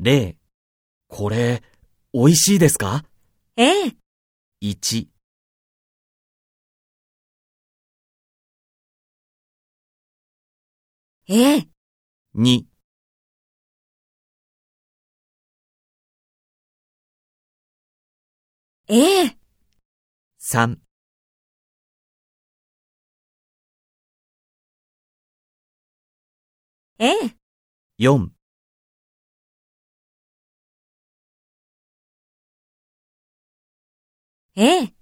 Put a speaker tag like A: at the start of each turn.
A: 0これ、美味しいですか？
B: ええ、
A: ?1、
B: ええ、
A: 2、
B: ええ、
A: 3、
B: ええ、
A: 4、
B: ええ。